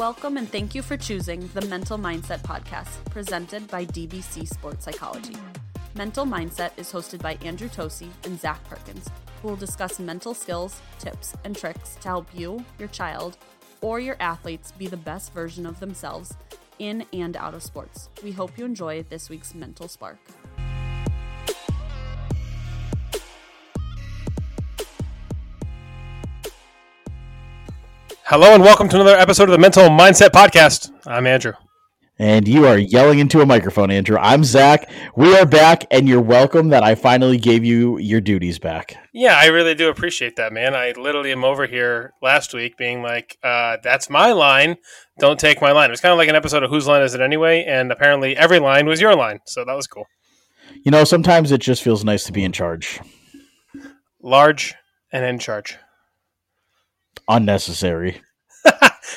Welcome and thank you for choosing the Mental Mindset Podcast, presented by DBC Sports Psychology. Mental Mindset is hosted by Andrew Tosi and Zach Perkins, who will discuss mental skills, tips, and tricks to help you, your child, or your athletes be the best version of themselves in and out of sports. We hope you enjoy this week's Mental Spark. Hello and welcome to another episode of the Mental Mindset Podcast. I'm Andrew. And you are yelling into a microphone, Andrew. I'm Zach. We are back, and you're welcome that I finally gave you your duties back. Yeah, I really do appreciate that, man. I literally am over here last week being like, uh, that's my line. Don't take my line. It was kind of like an episode of Whose Line Is It Anyway? And apparently every line was your line. So that was cool. You know, sometimes it just feels nice to be in charge. Large and in charge unnecessary.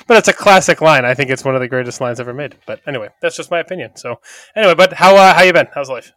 But it's a classic line. I think it's one of the greatest lines ever made. But anyway, that's just my opinion. So anyway, but how uh, how you been? How's life?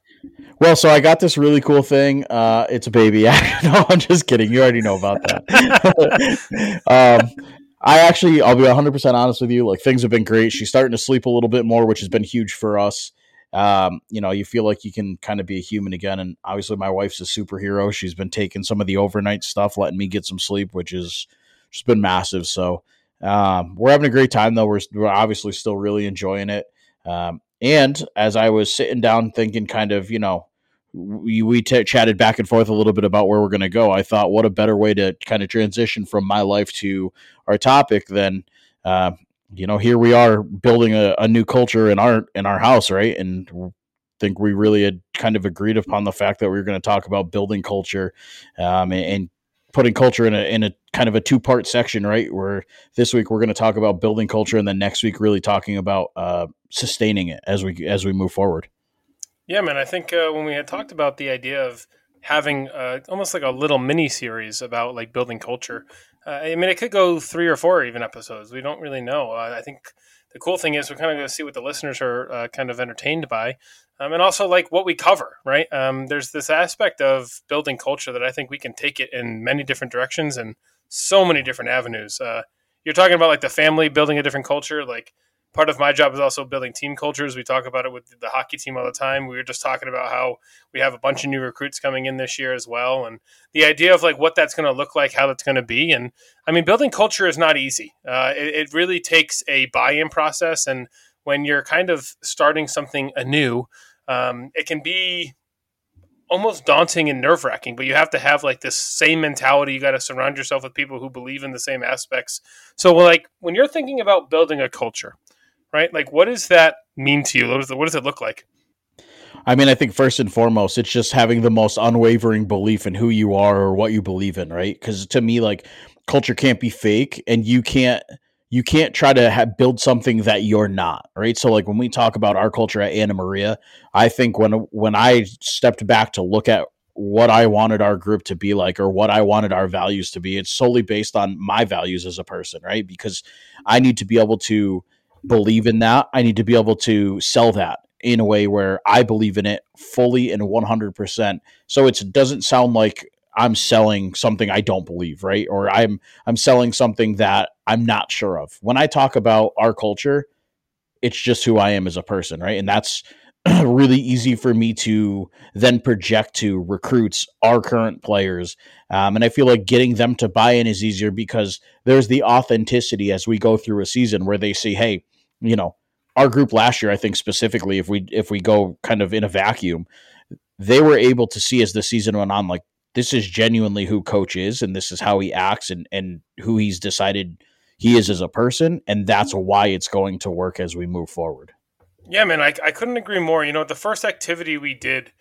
Well, so I got this really cool thing. Uh, it's a baby. no, I'm just kidding. You already know about that. um, I actually, I'll be 100% honest with you. Like things have been great. She's starting to sleep a little bit more, which has been huge for us. Um, you know, you feel like you can kind of be a human again. And obviously, my wife's a superhero. She's been taking some of the overnight stuff, letting me get some sleep, which is just been massive. So um, we're having a great time though. We're, we're obviously still really enjoying it. Um, and as I was sitting down thinking, kind of, you know, we, we t- chatted back and forth a little bit about where we're going to go. I thought, what a better way to kind of transition from my life to our topic than, uh, you know, here we are building a, a, new culture in our in our house, right? And think we really had kind of agreed upon the fact that we were going to talk about building culture um, and, and, putting culture in a in a kind of a two part section, right? Where this week we're going to talk about building culture, and then next week really talking about uh, sustaining it as we as we move forward. Yeah, man. I think uh, when we had talked about the idea of having uh, almost like a little mini series about like building culture, uh, I mean, it could go three or four even episodes. We don't really know. Uh, I think the cool thing is we're kind of going to see what the listeners are uh, kind of entertained by um, and also like what we cover, right? Um, there's this aspect of building culture that I think we can take it in many different directions and so many different avenues. Uh, you're talking about like the family building a different culture, like part of my job is also building team cultures. We talk about it with the hockey team all the time. We were just talking about how we have a bunch of new recruits coming in this year as well, and the idea of like what that's going to look like, how that's going to be. And I mean, building culture is not easy. Uh, it, it, really takes a buy-in process, and when you're kind of starting something anew, um, it can be almost daunting and nerve wracking, but you have to have like this same mentality. You got to surround yourself with people who believe in the same aspects. So, like, when you're thinking about building a culture, right? Like, what does that mean to you? What does, it, what does it look like? I mean, I think first and foremost, it's just having the most unwavering belief in who you are or what you believe in, right? Because to me, like, culture can't be fake, and you can't you can't try to have, build something that you're not right so like when we talk about our culture at anna maria i think when when i stepped back to look at what i wanted our group to be like or what i wanted our values to be it's solely based on my values as a person right because i need to be able to believe in that i need to be able to sell that in a way where i believe in it fully and 100% so it doesn't sound like I'm selling something I don't believe, right? Or I'm I'm selling something that I'm not sure of. When I talk about our culture, it's just who I am as a person, right? And that's really easy for me to then project to recruits, our current players. Um, and I feel like getting them to buy in is easier because there's the authenticity as we go through a season where they see, hey, you know, our group last year, I think specifically, if we if we go kind of in a vacuum, they were able to see as the season went on, like this is genuinely who coach is and this is how he acts and and who he's decided he is as a person and that's why it's going to work as we move forward. Yeah man I, I couldn't agree more. You know the first activity we did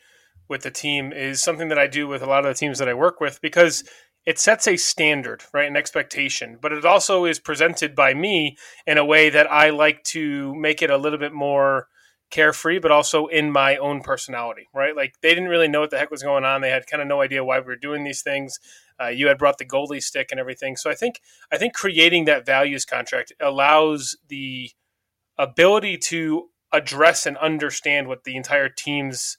with the team is something that i do with a lot of the teams that i work with because it sets a standard right an expectation but it also is presented by me in a way that i like to make it a little bit more carefree, but also in my own personality, right? Like they didn't really know what the heck was going on. They had kind of no idea why we were doing these things. Uh, you had brought the goalie stick and everything. So I think I think creating that values contract allows the ability to address and understand what the entire team's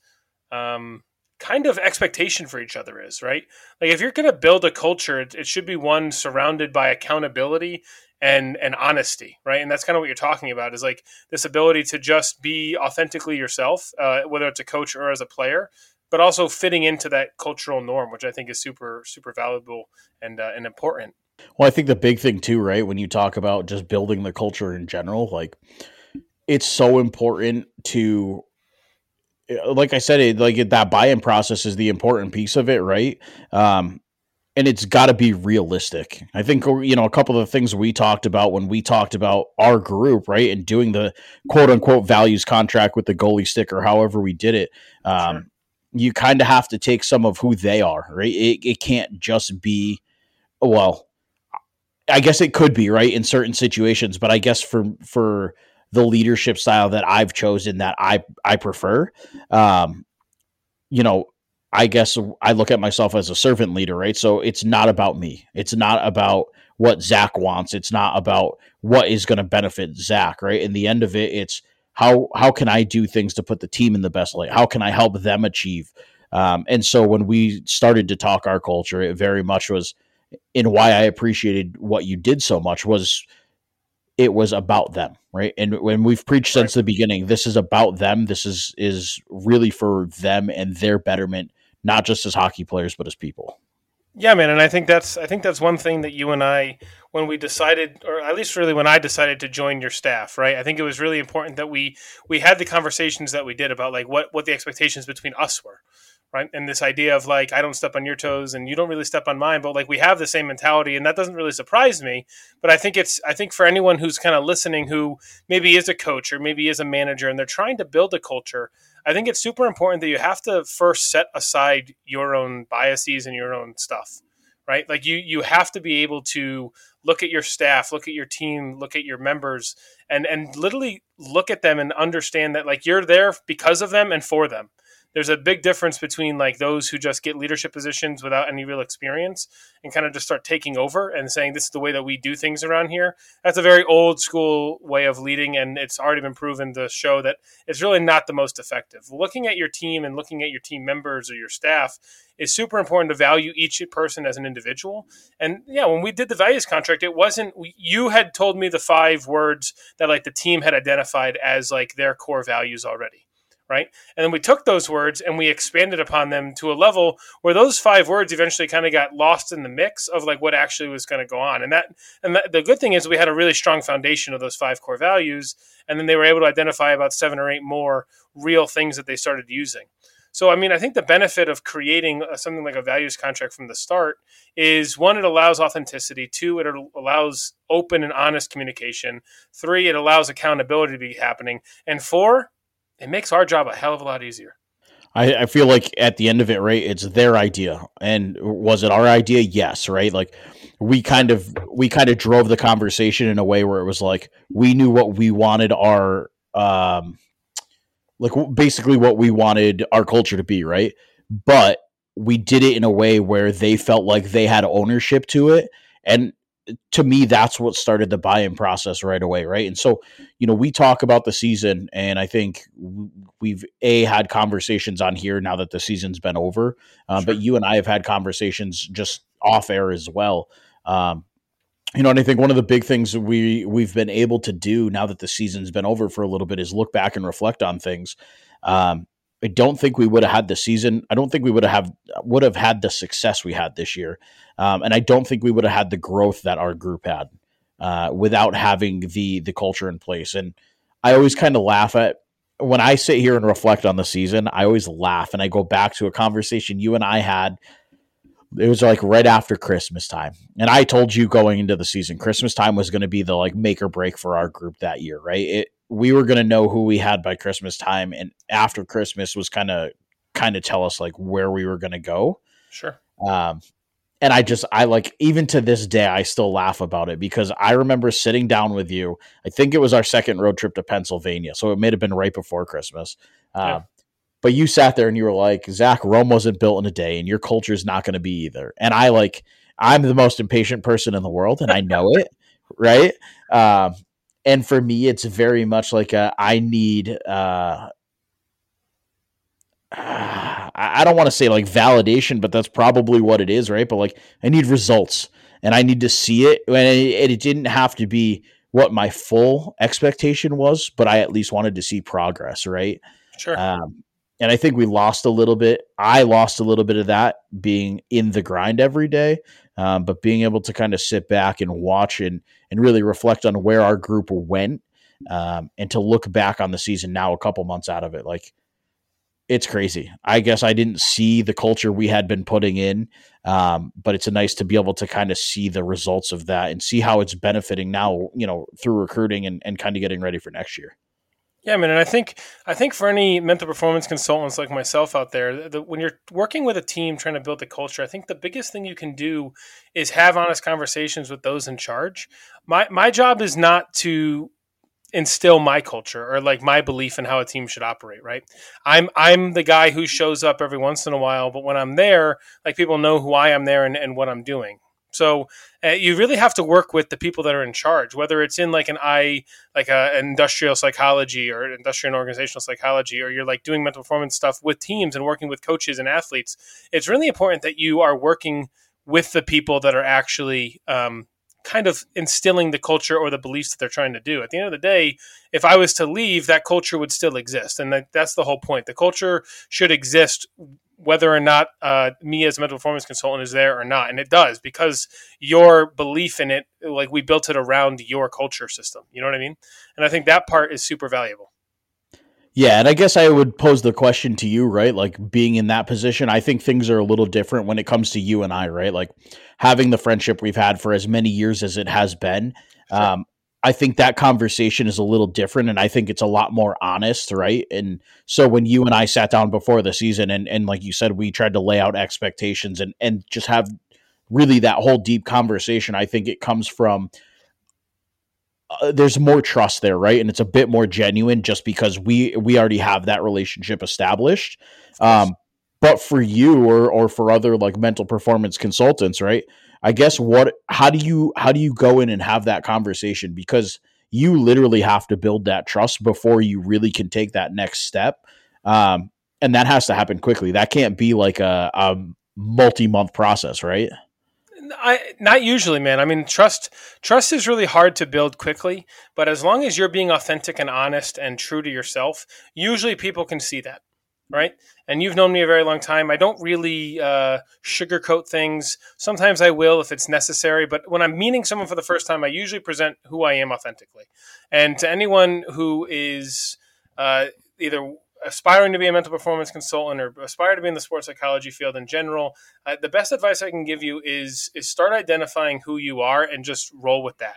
um, kind of expectation for each other is, right? Like if you're going to build a culture, it, it, should be one surrounded by accountability and and honesty, right? And that's kind of what you're talking about is like this ability to just be authentically yourself, uh, whether it's a coach or as a player, but also fitting into that cultural norm, which I think is super super valuable and uh, and important. Well, I think the big thing too, right, when you talk about just building the culture in general, like it's so important to like I said, it, like that buy-in process is the important piece of it, right? Um, and it's got to be realistic. I think you know a couple of the things we talked about when we talked about our group, right, and doing the quote unquote values contract with the goalie sticker, however we did it. Um, sure. You kind of have to take some of who they are, right? It, it can't just be, well, I guess it could be right in certain situations, but I guess for for the leadership style that I've chosen that I I prefer. Um, you know, I guess I look at myself as a servant leader, right? So it's not about me. It's not about what Zach wants. It's not about what is going to benefit Zach, right? In the end of it, it's how how can I do things to put the team in the best light? How can I help them achieve? Um, and so when we started to talk our culture, it very much was in why I appreciated what you did so much was it was about them, right? And when we've preached since the beginning, this is about them. This is is really for them and their betterment, not just as hockey players, but as people. Yeah, man, and I think that's I think that's one thing that you and I, when we decided, or at least really when I decided to join your staff, right? I think it was really important that we we had the conversations that we did about like what what the expectations between us were, right? And this idea of like I don't step on your toes and you don't really step on mine, but like we have the same mentality, and that doesn't really surprise me. But I think it's I think for anyone who's kind of listening, who maybe is a coach or maybe is a manager, and they're trying to build a culture. I think it's super important that you have to first set aside your own biases and your own stuff, right? Like you you have to be able to look at your staff, look at your team, look at your members, and and literally look at them and understand that like you're there because of them and for them there's a big difference between like those who just get leadership positions without any real experience and kind of just start taking over and saying this is the way that we do things around here. That's a very old school way of leading, and it's already been proven to show that it's really not the most effective. Looking at your team and looking at your team members or your staff is super important to value each person as an individual. And yeah, when we did the values contract, it wasn't you had told me the five words that like the team had identified as like their core values already right? And then we took those words and we expanded upon them to a level where those five words eventually kind of got lost in the mix of like what actually was going to go on. And that and that, the good thing is we had a really strong foundation of those five core values, and then they were able to identify about seven or eight more real things that they started using. So, I mean, I think the benefit of creating a, something like a values contract from the start is one, it allows authenticity. Two, it allows open and honest communication. Three, it allows accountability to be happening. And four, it makes our job a hell of a lot easier. I, I feel like at the end of it, right, it's their idea. And was it our idea? Yes, right? Like we kind of we kind of drove the conversation in a way where it was like we knew what we wanted our um like basically what we wanted our culture to be, right? But we did it in a way where they felt like they had ownership to it and to me that's what started the buy-in process right away right? And so you know we talk about the season and i think we've a had conversations on here now that the season's been over um, sure. but you and i have had conversations just off air as well. Um, you know and i think one of the big things we we've been able to do now that the season's been over for a little bit is look back and reflect on things. Um, I don't think we would have had the season. I don't think we would have would have had the success we had this year, um, and I don't think we would have had the growth that our group had uh, without having the the culture in place. And I always kind of laugh at when I sit here and reflect on the season. I always laugh and I go back to a conversation you and I had. It was like right after Christmas time, and I told you going into the season, Christmas time was going to be the like make or break for our group that year, right? It we were going to know who we had by Christmas time, and after Christmas was kind of kind of tell us like where we were going to go. Sure. Um, and I just I like even to this day I still laugh about it because I remember sitting down with you. I think it was our second road trip to Pennsylvania, so it may have been right before Christmas. Uh, But you sat there and you were like, Zach, Rome wasn't built in a day, and your culture is not going to be either. And I like I'm the most impatient person in the world, and I know it, right? Um, and for me it's very much like a, I need uh, I don't want to say like validation, but that's probably what it is, right? But like I need results and I need to see it. And it, it didn't have to be what my full expectation was, but I at least wanted to see progress, right? Sure. Um, and I think we lost a little bit. I lost a little bit of that being in the grind every day, um, but being able to kind of sit back and watch and and really reflect on where our group went, um, and to look back on the season now, a couple months out of it, like it's crazy. I guess I didn't see the culture we had been putting in, um, but it's nice to be able to kind of see the results of that and see how it's benefiting now, you know, through recruiting and, and kind of getting ready for next year. Yeah, I mean, and I think I think for any mental performance consultants like myself out there, the, when you're working with a team trying to build the culture, I think the biggest thing you can do is have honest conversations with those in charge. My my job is not to instill my culture or like my belief in how a team should operate right i'm i'm the guy who shows up every once in a while but when i'm there like people know who i am there and, and what i'm doing so uh, you really have to work with the people that are in charge whether it's in like an i like a, industrial psychology or industrial and organizational psychology or you're like doing mental performance stuff with teams and working with coaches and athletes it's really important that you are working with the people that are actually um, kind of instilling the culture or the beliefs that they're trying to do. At the end of the day, if I was to leave, that culture would still exist, and that, that's the whole point. The culture should exist whether or not uh, me as a mental performance consultant is there or not, and it does because your belief in it, like we built it around your culture system. You know what I mean? And I think that part is super valuable. Yeah, and I guess I would pose the question to you, right? Like being in that position, I think things are a little different when it comes to you and I, right? Like having the friendship we've had for as many years as it has been. Sure. Um, I think that conversation is a little different and I think it's a lot more honest, right? And so when you and I sat down before the season and and like you said we tried to lay out expectations and and just have really that whole deep conversation, I think it comes from uh, there's more trust there, right? And it's a bit more genuine just because we we already have that relationship established. Um, but for you or or for other like mental performance consultants, right? I guess what how do you how do you go in and have that conversation because you literally have to build that trust before you really can take that next step. Um, and that has to happen quickly. That can't be like a, a multi-month process, right? I not usually, man. I mean, trust trust is really hard to build quickly, but as long as you're being authentic and honest and true to yourself, usually people can see that, right? And you've known me a very long time. I don't really uh, sugarcoat things. Sometimes I will if it's necessary, but when I'm meeting someone for the first time, I usually present who I am authentically. And to anyone who is uh, either aspiring to be a mental performance consultant or aspire to be in the sports psychology field in general, uh, the best advice I can give you is is start identifying who you are and just roll with that.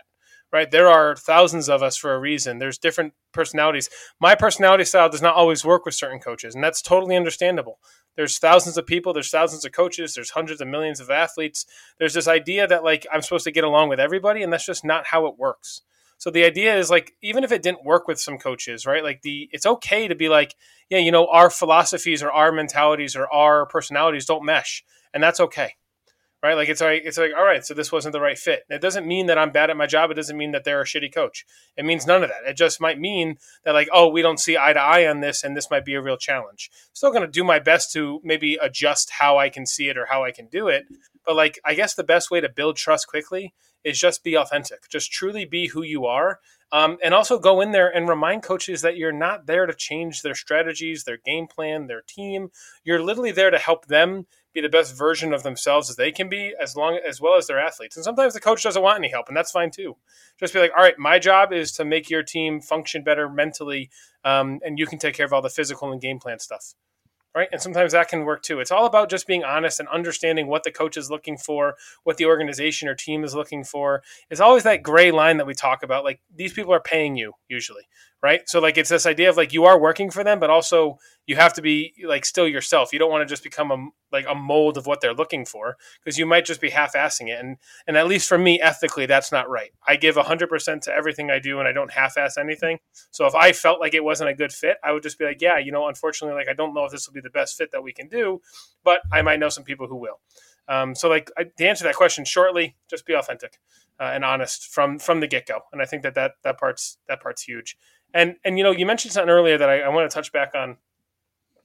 Right? There are thousands of us for a reason. There's different personalities. My personality style does not always work with certain coaches, and that's totally understandable. There's thousands of people, there's thousands of coaches, there's hundreds of millions of athletes. There's this idea that like I'm supposed to get along with everybody, and that's just not how it works. So the idea is like even if it didn't work with some coaches, right? Like the it's okay to be like, yeah, you know, our philosophies or our mentalities or our personalities don't mesh, and that's okay. Right? Like it's like it's like all right, so this wasn't the right fit. It doesn't mean that I'm bad at my job. It doesn't mean that they're a shitty coach. It means none of that. It just might mean that like, oh, we don't see eye to eye on this and this might be a real challenge. Still going to do my best to maybe adjust how I can see it or how I can do it. But like I guess the best way to build trust quickly is just be authentic. Just truly be who you are. Um, and also go in there and remind coaches that you're not there to change their strategies, their game plan, their team. You're literally there to help them be the best version of themselves as they can be, as long as well as their athletes. And sometimes the coach doesn't want any help, and that's fine too. Just be like, all right, my job is to make your team function better mentally, um, and you can take care of all the physical and game plan stuff right? And sometimes that can work too. It's all about just being honest and understanding what the coach is looking for, what the organization or team is looking for. It's always that gray line that we talk about. Like these people are paying you usually, right? So like it's this idea of like you are working for them, but also you have to be like still yourself. You don't want to just become a like a mold of what they're looking for because you might just be half-assing it. And and at least for me, ethically, that's not right. I give hundred percent to everything I do, and I don't half-ass anything. So if I felt like it wasn't a good fit, I would just be like, yeah, you know, unfortunately, like I don't know if this will be the best fit that we can do, but I might know some people who will. Um, so like to answer that question shortly, just be authentic uh, and honest from from the get go. And I think that that that part's that part's huge. And and you know, you mentioned something earlier that I, I want to touch back on.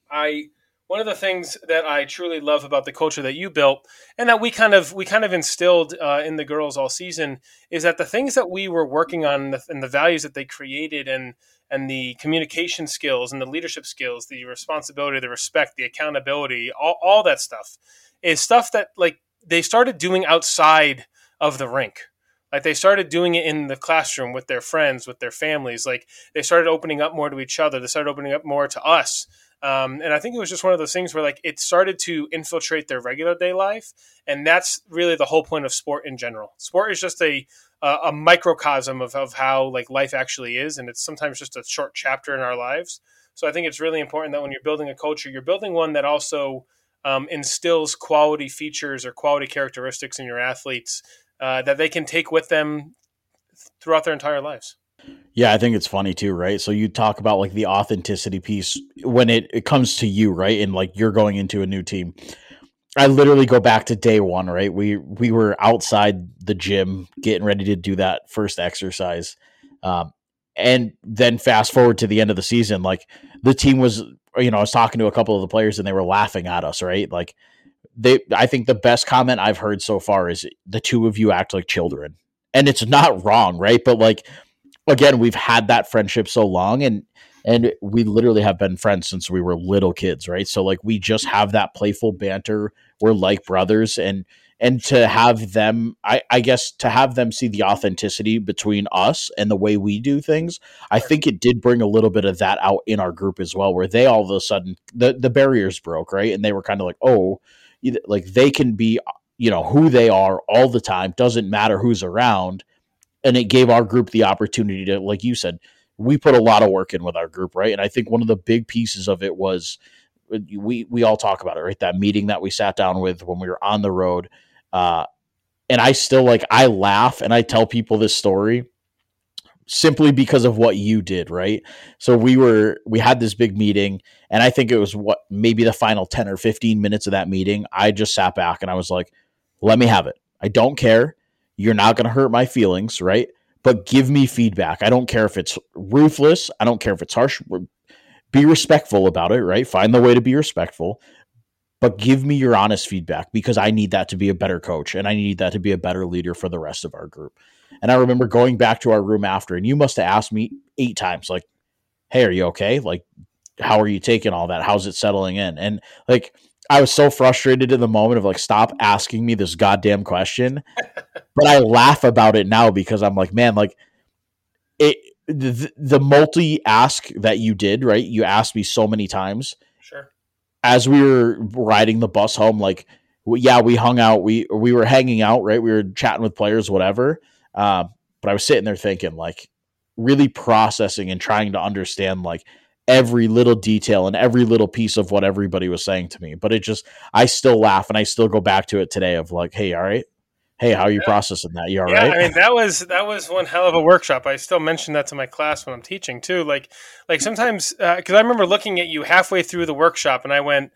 I one of the things that I truly love about the culture that you built, and that we kind of we kind of instilled uh, in the girls all season, is that the things that we were working on and the, and the, values that they created, and and the communication skills and the leadership skills, the responsibility, the respect, the accountability, all, all that stuff, is stuff that like they started doing outside of the rink. Like they started doing it in the classroom with their friends, with their families. Like they started opening up more to each other. They started opening up more to us. Um, and I think it was just one of those things where like it started to infiltrate their regular day life, and that's really the whole point of sport in general. Sport is just a a, microcosm of, of how like life actually is, and it's sometimes just a short chapter in our lives. So I think it's really important that when you're building a culture, you're building one that also um, instills quality features or quality characteristics in your athletes uh, that they can take with them throughout their entire lives. Yeah, I think it's funny too, right? So you talk about like the authenticity piece when it, it comes to you, right? And like you're going into a new team. I literally go back to day one, right? We we were outside the gym getting ready to do that first exercise. Um, and then fast forward to the end of the season, like the team was, you know, I was talking to a couple of the players and they were laughing at us, right? Like they I think the best comment I've heard so far is the two of you act like children. And it's not wrong, right? But like again, we've had that friendship so long and and we literally have been friends since we were little kids, right? So like we just have that playful banter. We're like brothers and and to have them I, I guess to have them see the authenticity between us and the way we do things i think it did bring a little bit of that out in our group as well where they all of a sudden the, the barriers broke right and they were kind of like oh like they can be you know who they are all the time doesn't matter who's around and it gave our group the opportunity to like you said we put a lot of work in with our group right and i think one of the big pieces of it was uh, we we all talk about it right that meeting that we sat down with when we were on the road uh and i still like i laugh and i tell people this story simply because of what you did, right? So we were we had this big meeting and I think it was what maybe the final 10 or 15 minutes of that meeting, I just sat back and I was like, "Let me have it. I don't care. You're not going to hurt my feelings, right? But give me feedback. I don't care if it's ruthless, I don't care if it's harsh. Be respectful about it, right? Find the way to be respectful, but give me your honest feedback because I need that to be a better coach and I need that to be a better leader for the rest of our group. And I remember going back to our room after, and you must have asked me eight times, like, hey, are you okay? Like, how are you taking all that? How's it settling in? And like, I was so frustrated in the moment of like, stop asking me this goddamn question. but I laugh about it now because I'm like, man, like, it, the, the multi ask that you did, right? You asked me so many times. Sure. As we were riding the bus home, like, yeah, we hung out. We we were hanging out, right? We were chatting with players, whatever. Uh, but I was sitting there thinking, like, really processing and trying to understand, like, every little detail and every little piece of what everybody was saying to me. But it just, I still laugh and I still go back to it today of like, hey, all right. Hey, how are you yeah. processing that? You all yeah, right? I mean, that was that was one hell of a workshop. I still mention that to my class when I'm teaching too. Like, like sometimes because uh, I remember looking at you halfway through the workshop, and I went,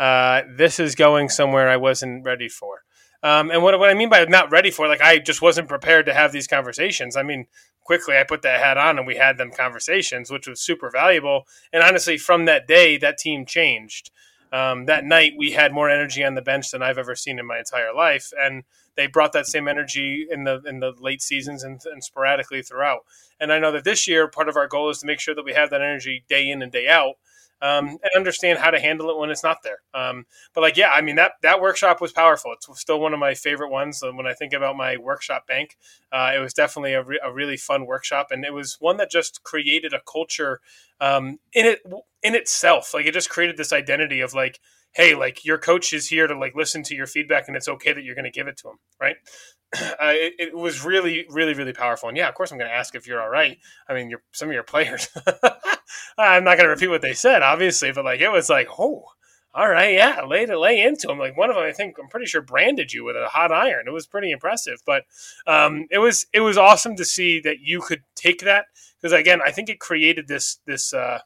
uh, "This is going somewhere I wasn't ready for." Um, and what, what I mean by not ready for, like I just wasn't prepared to have these conversations. I mean, quickly I put that hat on and we had them conversations, which was super valuable. And honestly, from that day, that team changed. Um, that night, we had more energy on the bench than I've ever seen in my entire life, and they brought that same energy in the in the late seasons and, and sporadically throughout. And I know that this year, part of our goal is to make sure that we have that energy day in and day out um, and understand how to handle it when it's not there. Um, but like, yeah, I mean that that workshop was powerful. It's still one of my favorite ones. when I think about my workshop bank, uh, it was definitely a, re- a, really fun workshop, and it was one that just created a culture um, in it in itself. Like it just created this identity of like, hey, like your coach is here to like listen to your feedback, and it's okay that you're going to give it to him, right? uh, it, it, was really, really, really powerful. And yeah, of course, I'm going to ask if you're all right. I mean, you're, some of your players, I'm not going to repeat what they said, obviously, but like it was like, oh, all right, yeah, lay to lay into him. Like one of them, I think I'm pretty sure branded you with a hot iron. It was pretty impressive, but um, it was it was awesome to see that you could take that because again, I think it created this this uh,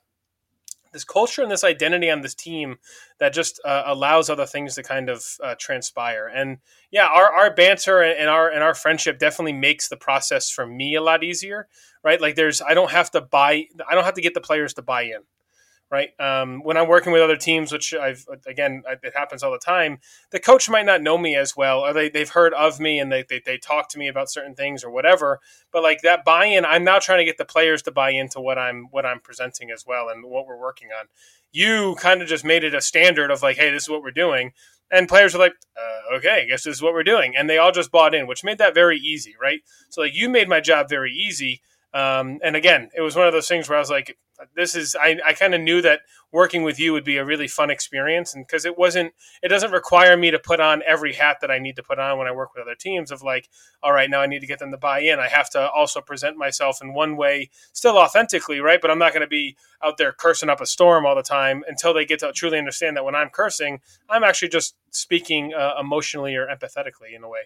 this culture and this identity on this team that just uh, allows other things to kind of uh, transpire. And yeah, our, our banter and our and our friendship definitely makes the process for me a lot easier, right? Like there's I don't have to buy I don't have to get the players to buy in. Right? Um, when I'm working with other teams, which I've again it happens all the time, the coach might not know me as well, or they they've heard of me and they, they they talk to me about certain things or whatever. But like that buy-in, I'm now trying to get the players to buy into what I'm what I'm presenting as well and what we're working on. You kind of just made it a standard of like, hey, this is what we're doing. And players are like, uh, okay, I guess this is what we're doing. And they all just bought in, which made that very easy, right? So, like, you made my job very easy. Um, and again, it was one of those things where I was like, this is I, I kind of knew that working with you would be a really fun experience and because it wasn't it doesn't require me to put on every hat that i need to put on when i work with other teams of like all right now i need to get them to buy in. I have to also present myself in one way still authentically right? But i'm not going to be out there cursing up a storm all the time until they get to truly understand that when i'm cursing i'm actually just speaking uh, emotionally or empathetically in a way.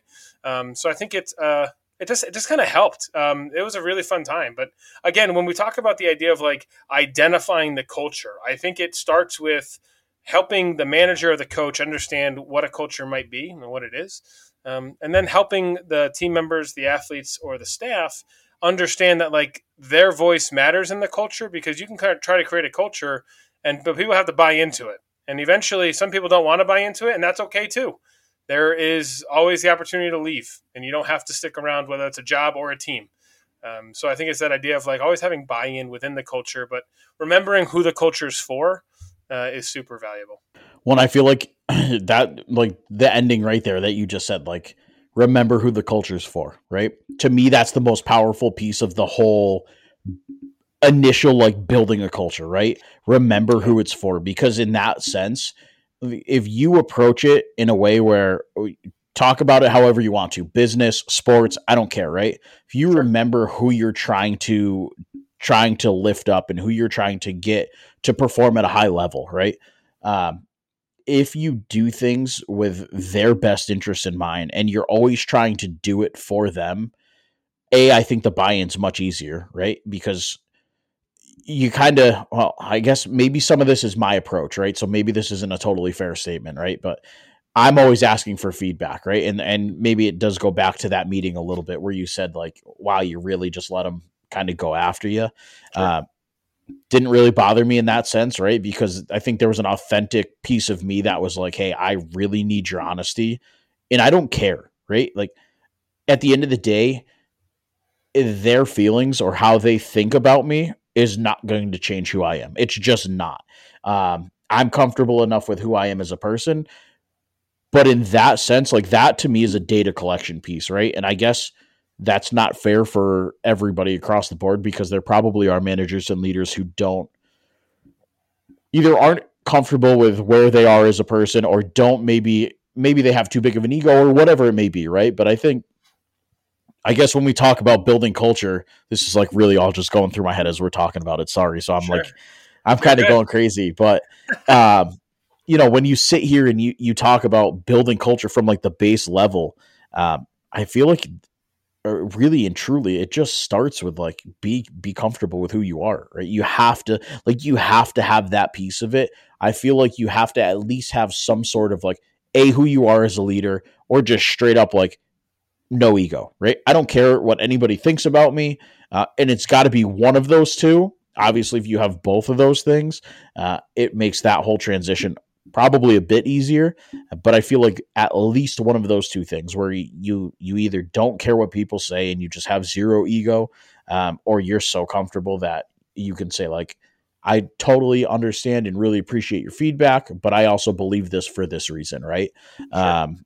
Um, so i think it's uh, it just it just kind of helped. Um, it was a really fun time. But again, when we talk about the idea of like identifying the culture, I think it starts with helping the manager or the coach understand what a culture might be and what it is, um, and then helping the team members, the athletes, or the staff understand that like their voice matters in the culture because you can kind of try to create a culture, and but people have to buy into it. And eventually, some people don't want to buy into it, and that's okay too there is always the opportunity to leave, and you don't have to stick around, whether it's a job or a team. Um, so I think it's that idea of like always having buy-in within the culture, but remembering who the culture is for uh, is super valuable. When I feel like that, like the ending right there that you just said, like remember who the culture is for, right? To me, that's the most powerful piece of the whole initial like building a culture, right? Remember who it's for, because in that sense, if you approach it in a way where talk about it however you want to business sports i don't care right? If you remember who you're trying to trying to lift up and who you're trying to get to perform at a high level right? Um, if you do things with their best interest in mind and you're always trying to do it for them a i think the buy-in's much easier right? Because you kind of well i guess maybe some of this is my approach right? So maybe this isn't a totally fair statement right? But i'm always asking for feedback right? And and maybe it does go back to that meeting a little bit where you said like wow you really just let them kind of go after you sure. uh, didn't really bother me in that sense right? Because i think there was an authentic piece of me that was like hey i really need your honesty and i don't care right? Like at the end of the day their feelings or how they think about me is not going to change who I am. It's just not. Um, I'm comfortable enough with who I am as a person. But in that sense, like that to me is a data collection piece, right? And I guess that's not fair for everybody across the board because there probably are managers and leaders who don't either aren't comfortable with where they are as a person or don't maybe maybe they have too big of an ego or whatever it may be, right? But I think I guess when we talk about building culture, this is like really all just going through my head as we're talking about it. Sorry. So I'm sure. like, I'm kind of going crazy, but, um, you know, when you sit here and you, you talk about building culture from like the base level, um, I feel like uh, really and truly it just starts with like be be comfortable with who you are right you have to like you have to have that piece of it i feel like you have to at least have some sort of like a who you are as a leader or just straight up like no ego, right? I don't care what anybody thinks about me. Uh, and it's got to be one of those two. Obviously, if you have both of those things, uh, it makes that whole transition probably a bit easier. But I feel like at least one of those two things, where you you either don't care what people say and you just have zero ego, um, or you're so comfortable that you can say like, I totally understand and really appreciate your feedback, but I also believe this for this reason, right? Sure. Um,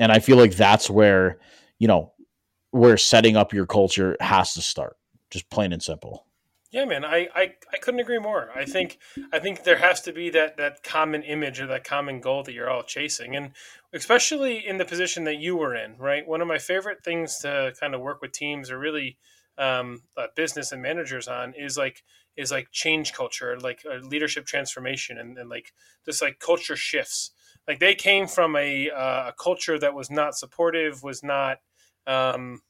and I feel like that's where, you know, where setting up your culture has to start. Just plain and simple. Yeah, man, I, I, I couldn't agree more. I think I think there has to be that that common image or that common goal that you're all chasing, and especially in the position that you were in, right? One of my favorite things to kind of work with teams or really um, uh, business and managers on is like is like change culture, like uh, leadership transformation, and, and like just like culture shifts like they came from a, uh, a culture that was not supportive, was not um,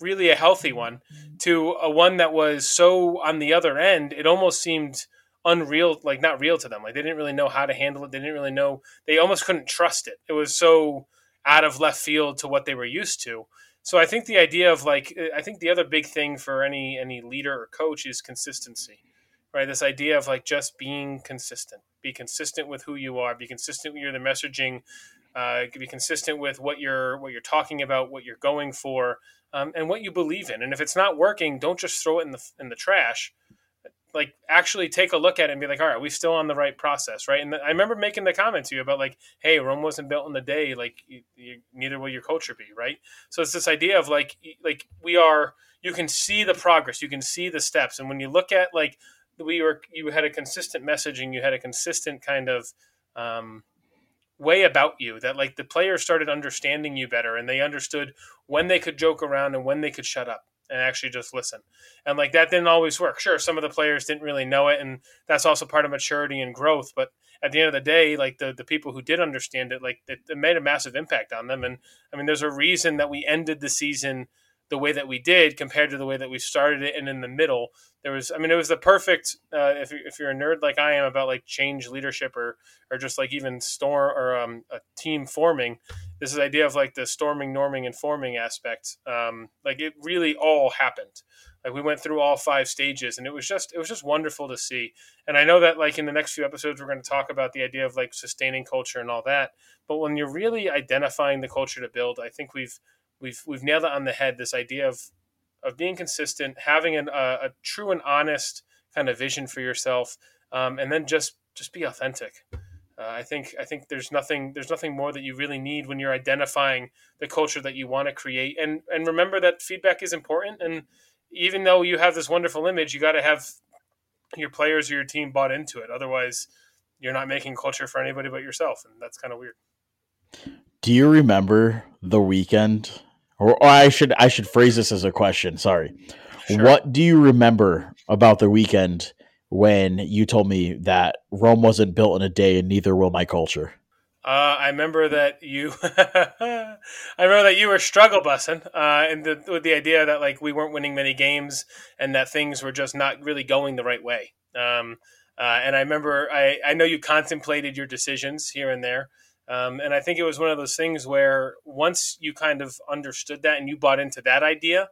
really a healthy one, to a one that was so on the other end, it almost seemed unreal, like not real to them. Like they didn't really know how to handle it. They didn't really know. They almost couldn't trust it. It was so out of left field to what they were used to. So I think the idea of like I think the other big thing for any any leader or coach is consistency right? This idea of like just being consistent, be consistent with who you are, be consistent with your the messaging, uh, be consistent with what you're what you're talking about, what you're going for, um, and what you believe in. And if it's not working, don't just throw it in the in the trash. Like actually take a look at it and be like, all right, we still on the right process, right? And the, I remember making the comment to you about like, hey, Rome wasn't built in a day. Like, you, you, neither will your culture be, right? So it's this idea of like, like we are. You can see the progress, you can see the steps, and when you look at like we were, you had a consistent messaging, you had a consistent kind of um, way about you that like the players started understanding you better and they understood when they could joke around and when they could shut up and actually just listen. And like that didn't always work. Sure, some of the players didn't really know it and that's also part of maturity and growth, but at the end of the day, like the, the people who did understand it, like it, it made a massive impact on them. And I mean, there's a reason that we ended the season the way that we did compared to the way that we started it and in the middle. There was i mean it was the perfect uh, if, you, if you're a nerd like i am about like change leadership or or just like even storm or um, a team forming this is idea of like the storming norming and forming aspect. Um, like it really all happened. Like we went through all five stages and it was just it was just wonderful to see. And i know that like in the next few episodes we're going to talk about the idea of like sustaining culture and all that. But when you're really identifying the culture to build i think we've we've we've nailed it on the head. This idea of of being consistent, having an, a, a true and honest kind of vision for yourself, um, and then just just be authentic. Uh, I think I think there's nothing there's nothing more that you really need when you're identifying the culture that you want to create. And and remember that feedback is important. And even though you have this wonderful image, you got to have your players or your team bought into it. Otherwise, you're not making culture for anybody but yourself, and that's kind of weird. Do you remember the weekend or, or I should I should phrase this as a question. Sorry. Sure. What do you remember about the weekend when you told me that Rome wasn't built in a day and neither will my culture? Uh, I remember that you, I remember that you were struggle bussing, uh, and the, with the idea that like we weren't winning many games and that things were just not really going the right way. Um, uh, and I remember, I, I know you contemplated your decisions here and there, um, and I think it was one of those things where once you kind of understood that and you bought into that idea,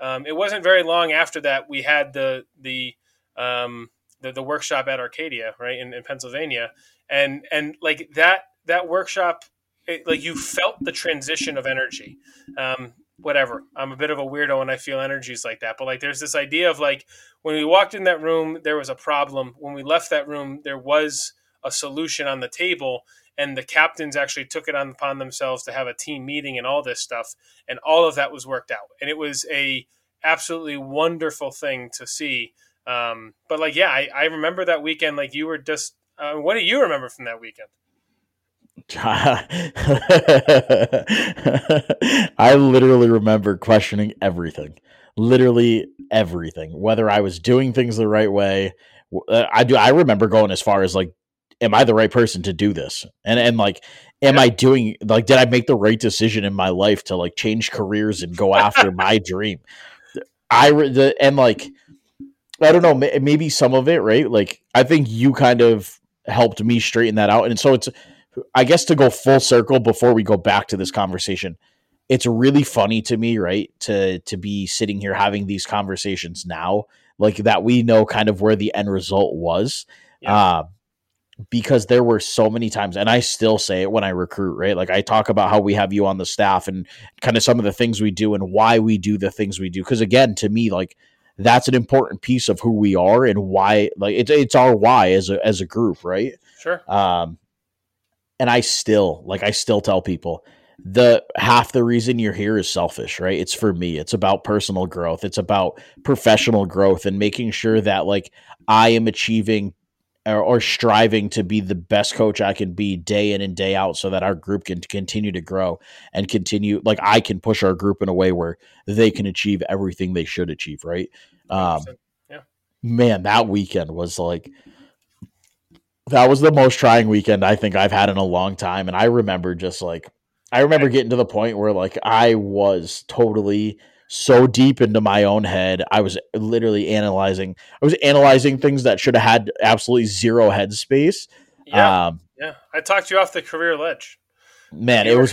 um, it wasn't very long after that we had the the um, the, the, workshop at Arcadia, right in, in, Pennsylvania, and and like that that workshop, it, like you felt the transition of energy. Um, whatever, I'm a bit of a weirdo and I feel energies like that, but like there's this idea of like when we walked in that room, there was a problem. When we left that room, there was a solution on the table and the captains actually took it on upon themselves to have a team meeting and all this stuff and all of that was worked out and it was a absolutely wonderful thing to see um, but like yeah I, I, remember that weekend like you were just uh, what do you remember from that weekend I literally remember questioning everything, literally everything. Whether I was doing things the right way, uh, I do. I remember going as far as like am I the right person to do this? And and like am yeah. I doing like did I make the right decision in my life to like change careers and go after my dream? I the and like I don't know maybe some of it, right? Like I think you kind of helped me straighten that out and so it's I guess to go full circle before we go back to this conversation. It's really funny to me, right? To to be sitting here having these conversations now, like that we know kind of where the end result was. Yeah. Uh, because there were so many times and I still say it when I recruit, right? Like I talk about how we have you on the staff and kind of some of the things we do and why we do the things we do cuz again to me like that's an important piece of who we are and why like it's it's our why as a as a group, right? Sure. Um and I still like I still tell people the half the reason you're here is selfish, right? It's for me. It's about personal growth. It's about professional growth and making sure that like I am achieving or, or, striving to be the best coach I can be day in and day out so that our group can continue to grow and continue like I can push our group in a way where they can achieve everything they should achieve, right? Um, yeah. Man, that weekend was like that was the most trying weekend I think I've had in a long time and I remember just like I remember getting to the point where like I was totally so deep into my own head. I was literally analyzing. I was analyzing things that should have had absolutely zero headspace. Yeah, um, yeah. I talked you off the career ledge. Man, it was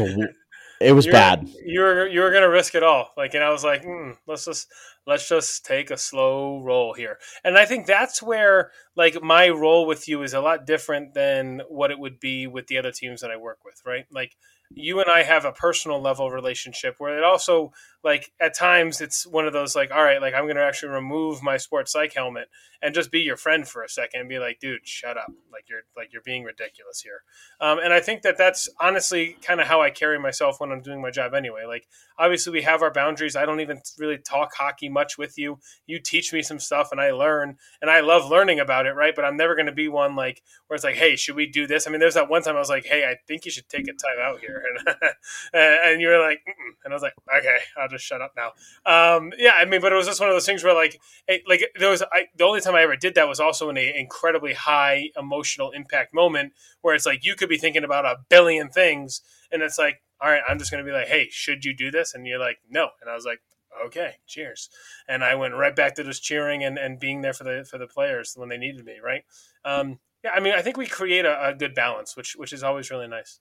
it was you bad. you were you were gonna risk it all. Like, and I was like, mm, let's just let's just take a slow roll here. And I think that's where like my role with you is a lot different than what it would be with the other teams that I work with, right? Like you and I have a personal level relationship where it also like at times it's one of those like all right like I'm going to actually remove my sports psych helmet and just be your friend for a second and be like dude shut up like you're like you're being ridiculous here um, and I think that that's honestly kind of how I carry myself when I'm doing my job anyway like obviously we have our boundaries I don't even really talk hockey much with you you teach me some stuff and I learn and I love learning about it right but I'm never going to be one like where it's like hey should we do this I mean there's that one time I was like hey I think you should take a time out here and and you were like Mm-mm. and I was like okay I'll just shut up now. Um, yeah, I mean, but it was just one of those things where like, it, like there was I, the only time I ever did that was also in an incredibly high emotional impact moment where it's like you could be thinking about a billion things, and it's like, all right, I'm just going to be like, hey, should you do this? And you're like, no, and I was like, okay, cheers, and I went right back to just cheering and, and being there for the for the players when they needed me, right? Um, yeah, I mean, I think we create a, a good balance, which which is always really nice.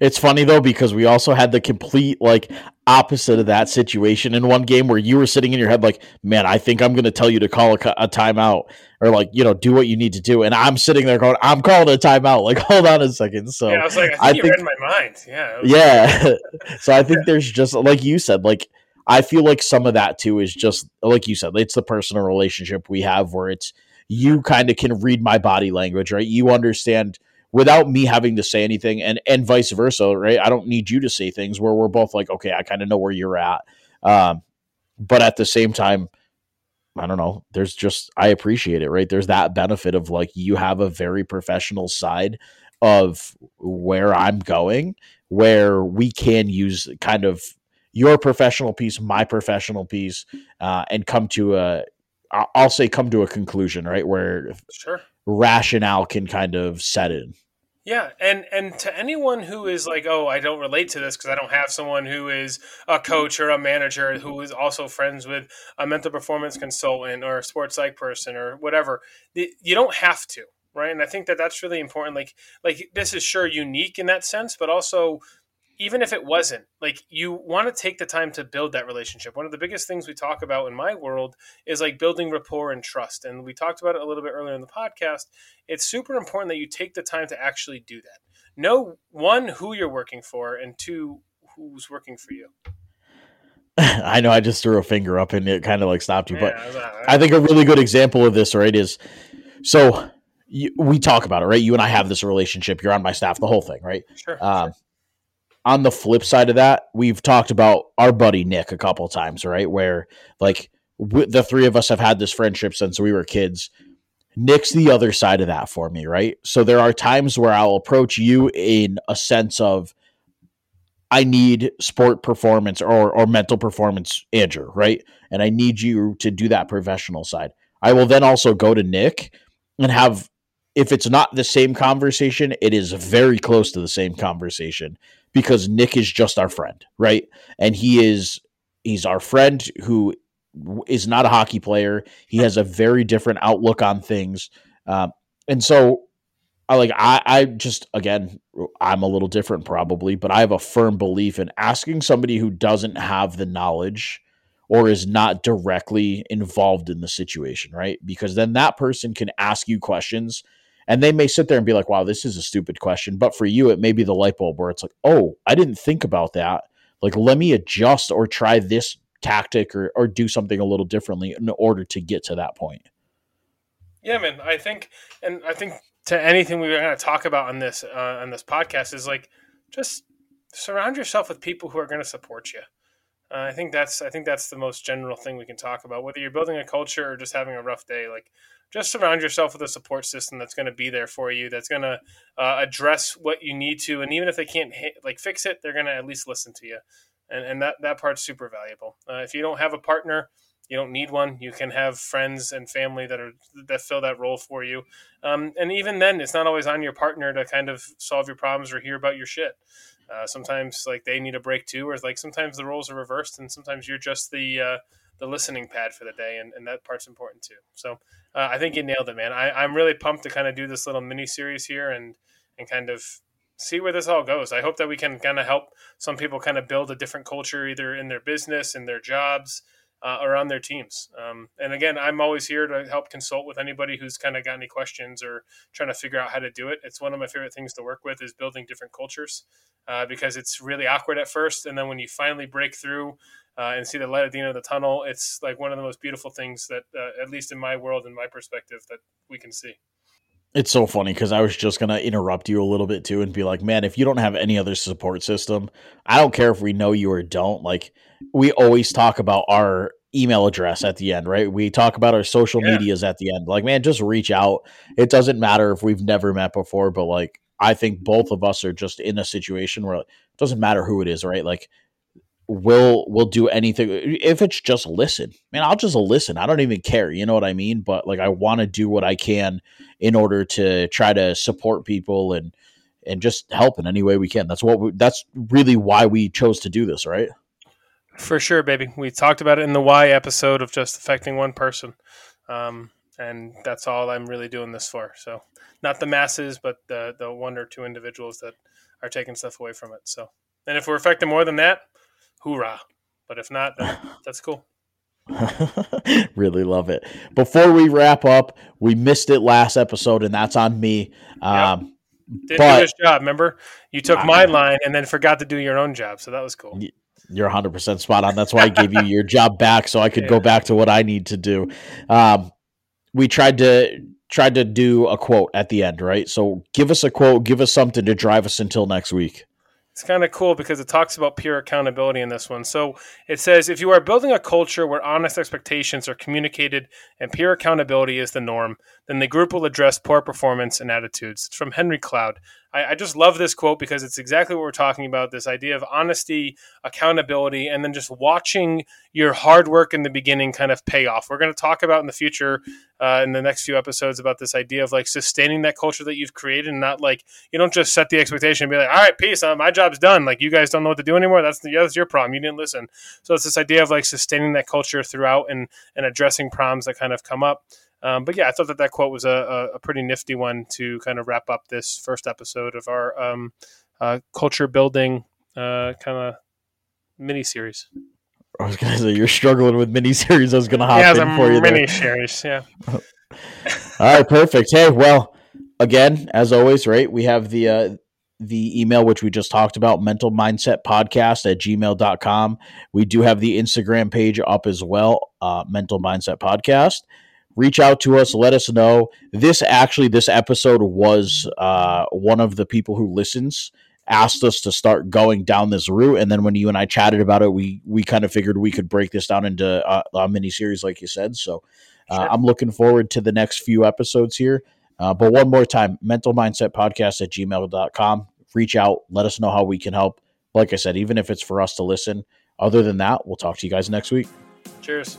It's funny though because we also had the complete like opposite of that situation in one game where you were sitting in your head like, "Man, I think I'm going to tell you to call a, a, timeout or like you know do what you need to do," and I'm sitting there going, "I'm calling a timeout." Like, hold on a second. So yeah, I was like, I think, I think read my mind. Yeah, yeah. so I think there's just like you said, like I feel like some of that too is just like you said, it's the personal relationship we have where it's you kind of can read my body language, right? You understand without me having to say anything and and vice versa right? I don't need you to say things where we're both like okay i kind of know where you're at. Um, but at the same time i don't know there's just i appreciate it right? There's that benefit of like you have a very professional side of where i'm going where we can use kind of your professional piece my professional piece uh, and come to a i'll say come to a conclusion right where sure rationale can kind of set in. Yeah, and and to anyone who is like, oh, I don't relate to this because I don't have someone who is a coach or a manager who is also friends with a mental performance consultant or a sports psych person or whatever. You don't have to, right? And I think that that's really important. Like, like this is sure unique in that sense, but also even if it wasn't, like you want to take the time to build that relationship. One of the biggest things we talk about in my world is like building rapport and trust. And we talked about it a little bit earlier in the podcast. It's super important that you take the time to actually do that. Know one, who you're working for, and two, who's working for you. I know I just threw a finger up and it kind of like stopped you, yeah, but I think a really good example of this, right, is so you, we talk about it, right? You and I have this relationship. You're on my staff, the whole thing, right? Sure. Um, sure on the flip side of that, we've talked about our buddy Nick a couple times, right? Where like w- the three of us have had this friendship since we were kids. Nick's the other side of that for me, right? So there are times where I'll approach you in a sense of I need sport performance or or mental performance, Andrew, right? And I need you to do that professional side. I will then also go to Nick and have if it's not the same conversation, it is very close to the same conversation because Nick is just our friend, right? And he is he's our friend who is not a hockey player. He has a very different outlook on things, um, and so I like I I just again I'm a little different probably, but I have a firm belief in asking somebody who doesn't have the knowledge or is not directly involved in the situation, right? Because then that person can ask you questions and they may sit there and be like, wow, this is a stupid question. But for you, it may be the light bulb where it's like, oh, I didn't think about that. Like, let me adjust or try this tactic or, or do something a little differently in order to get to that point. Yeah, man. I think, and I think to anything we're going to talk about on this uh, on this podcast is like just surround yourself with people who are going to support you. Uh, I think that's I think that's the most general thing we can talk about. Whether you're building a culture or just having a rough day, like just surround yourself with a support system that's going to be there for you that's going to uh, address what you need to and even if they can't hit, like fix it they're going to at least listen to you. And, and that, that part's super valuable. Uh, if you don't have a partner you don't need one you can have friends and family that are that fill that role for you. Um, and even then it's not always on your partner to kind of solve your problems or hear about your shit. Uh, sometimes like they need a break too or like sometimes the roles are reversed and sometimes you're just the uh, the listening pad for the day, and, and that part's important too. So uh, I think you nailed it, man. I, I'm really pumped to kind of do this little mini series here and and kind of see where this all goes. I hope that we can kind of help some people kind of build a different culture, either in their business, in their jobs, uh, on their teams. Um, and again, I'm always here to help consult with anybody who's kind of got any questions or trying to figure out how to do it. It's one of my favorite things to work with is building different cultures uh, because it's really awkward at first, and then when you finally break through. Uh, and see the light at the end of the tunnel. It's like one of the most beautiful things that, uh, at least in my world, and my perspective, that we can see. It's so funny because I was just gonna interrupt you a little bit too and be like, man, if you don't have any other support system, I don't care if we know you or don't. Like we always talk about our email address at the end, right? We talk about our social yeah. medias at the end. Like, man, just reach out. It doesn't matter if we've never met before, but like I think both of us are just in a situation where it doesn't matter who it is, right? Like we'll we'll do anything. If it's just listen man i'll just listen. I don't even care you know what i mean? But like i want to do what i can in order to try to support people and and just help in any way we can. That's what we, that's really why we chose to do this right? For sure baby. We talked about it in the why episode of just affecting one person. Um, and that's all i'm really doing this for. So not the masses but the the one or two individuals that are taking stuff away from it. So and if we're affecting more than that hoorah. But if not, then that's cool. really love it. Before we wrap up, we missed it last episode, and that's on me. Um, yep. Didn't but, do his job. Remember, you took my line and then forgot to do your own job, so that was cool. You're 100 percent spot on. That's why I gave you your job back, so I could yeah. go back to what I need to do. Um, we tried to tried to do a quote at the end, right? So give us a quote, give us something to drive us until next week it's kind of cool because it talks about peer accountability in this one. So it says if you are building a culture where honest expectations are communicated and peer accountability is the norm, then the group will address poor performance and attitudes. It's from Henry Cloud. I, I, just love this quote because it's exactly what we're talking about this idea of honesty, accountability, and then just watching your hard work in the beginning kind of pay off. We're going to talk about in the future, uh, in the next few episodes, about this idea of like sustaining that culture that you've created and not like you don't just set the expectation and be like, all right, peace, uh, my job's done. Like you guys don't know what to do anymore. That's, the, yeah, that's your problem. You didn't listen. So it's this idea of like sustaining that culture throughout and, and addressing problems that kind of come up. Um, but yeah, I thought that that quote was a, a, pretty nifty one to kind of wrap up this first episode of our um, uh, culture building uh, kind of mini series. I was gonna say you're struggling with mini series. I was gonna hop yeah, in for you. Mini series, yeah. All right, perfect. Hey, well, again, as always, right? We have the uh, the email which we just talked about, mental mindset podcast at gmail.com. We do have the Instagram page up as well, uh, mental mindset podcast reach out to us let us know. This actually this episode was uh, one of the people who listens asked us to start going down this route. And then when you and i chatted about it we we kind of figured we could break this down into uh, a mini series like you said. So uh, sure. i'm looking forward to the next few episodes here. Uh, but one more time mental mindset podcast at gmail.com reach out let us know how we can help. Like i said even if it's for us to listen. Other than that we'll talk to you guys next week. Cheers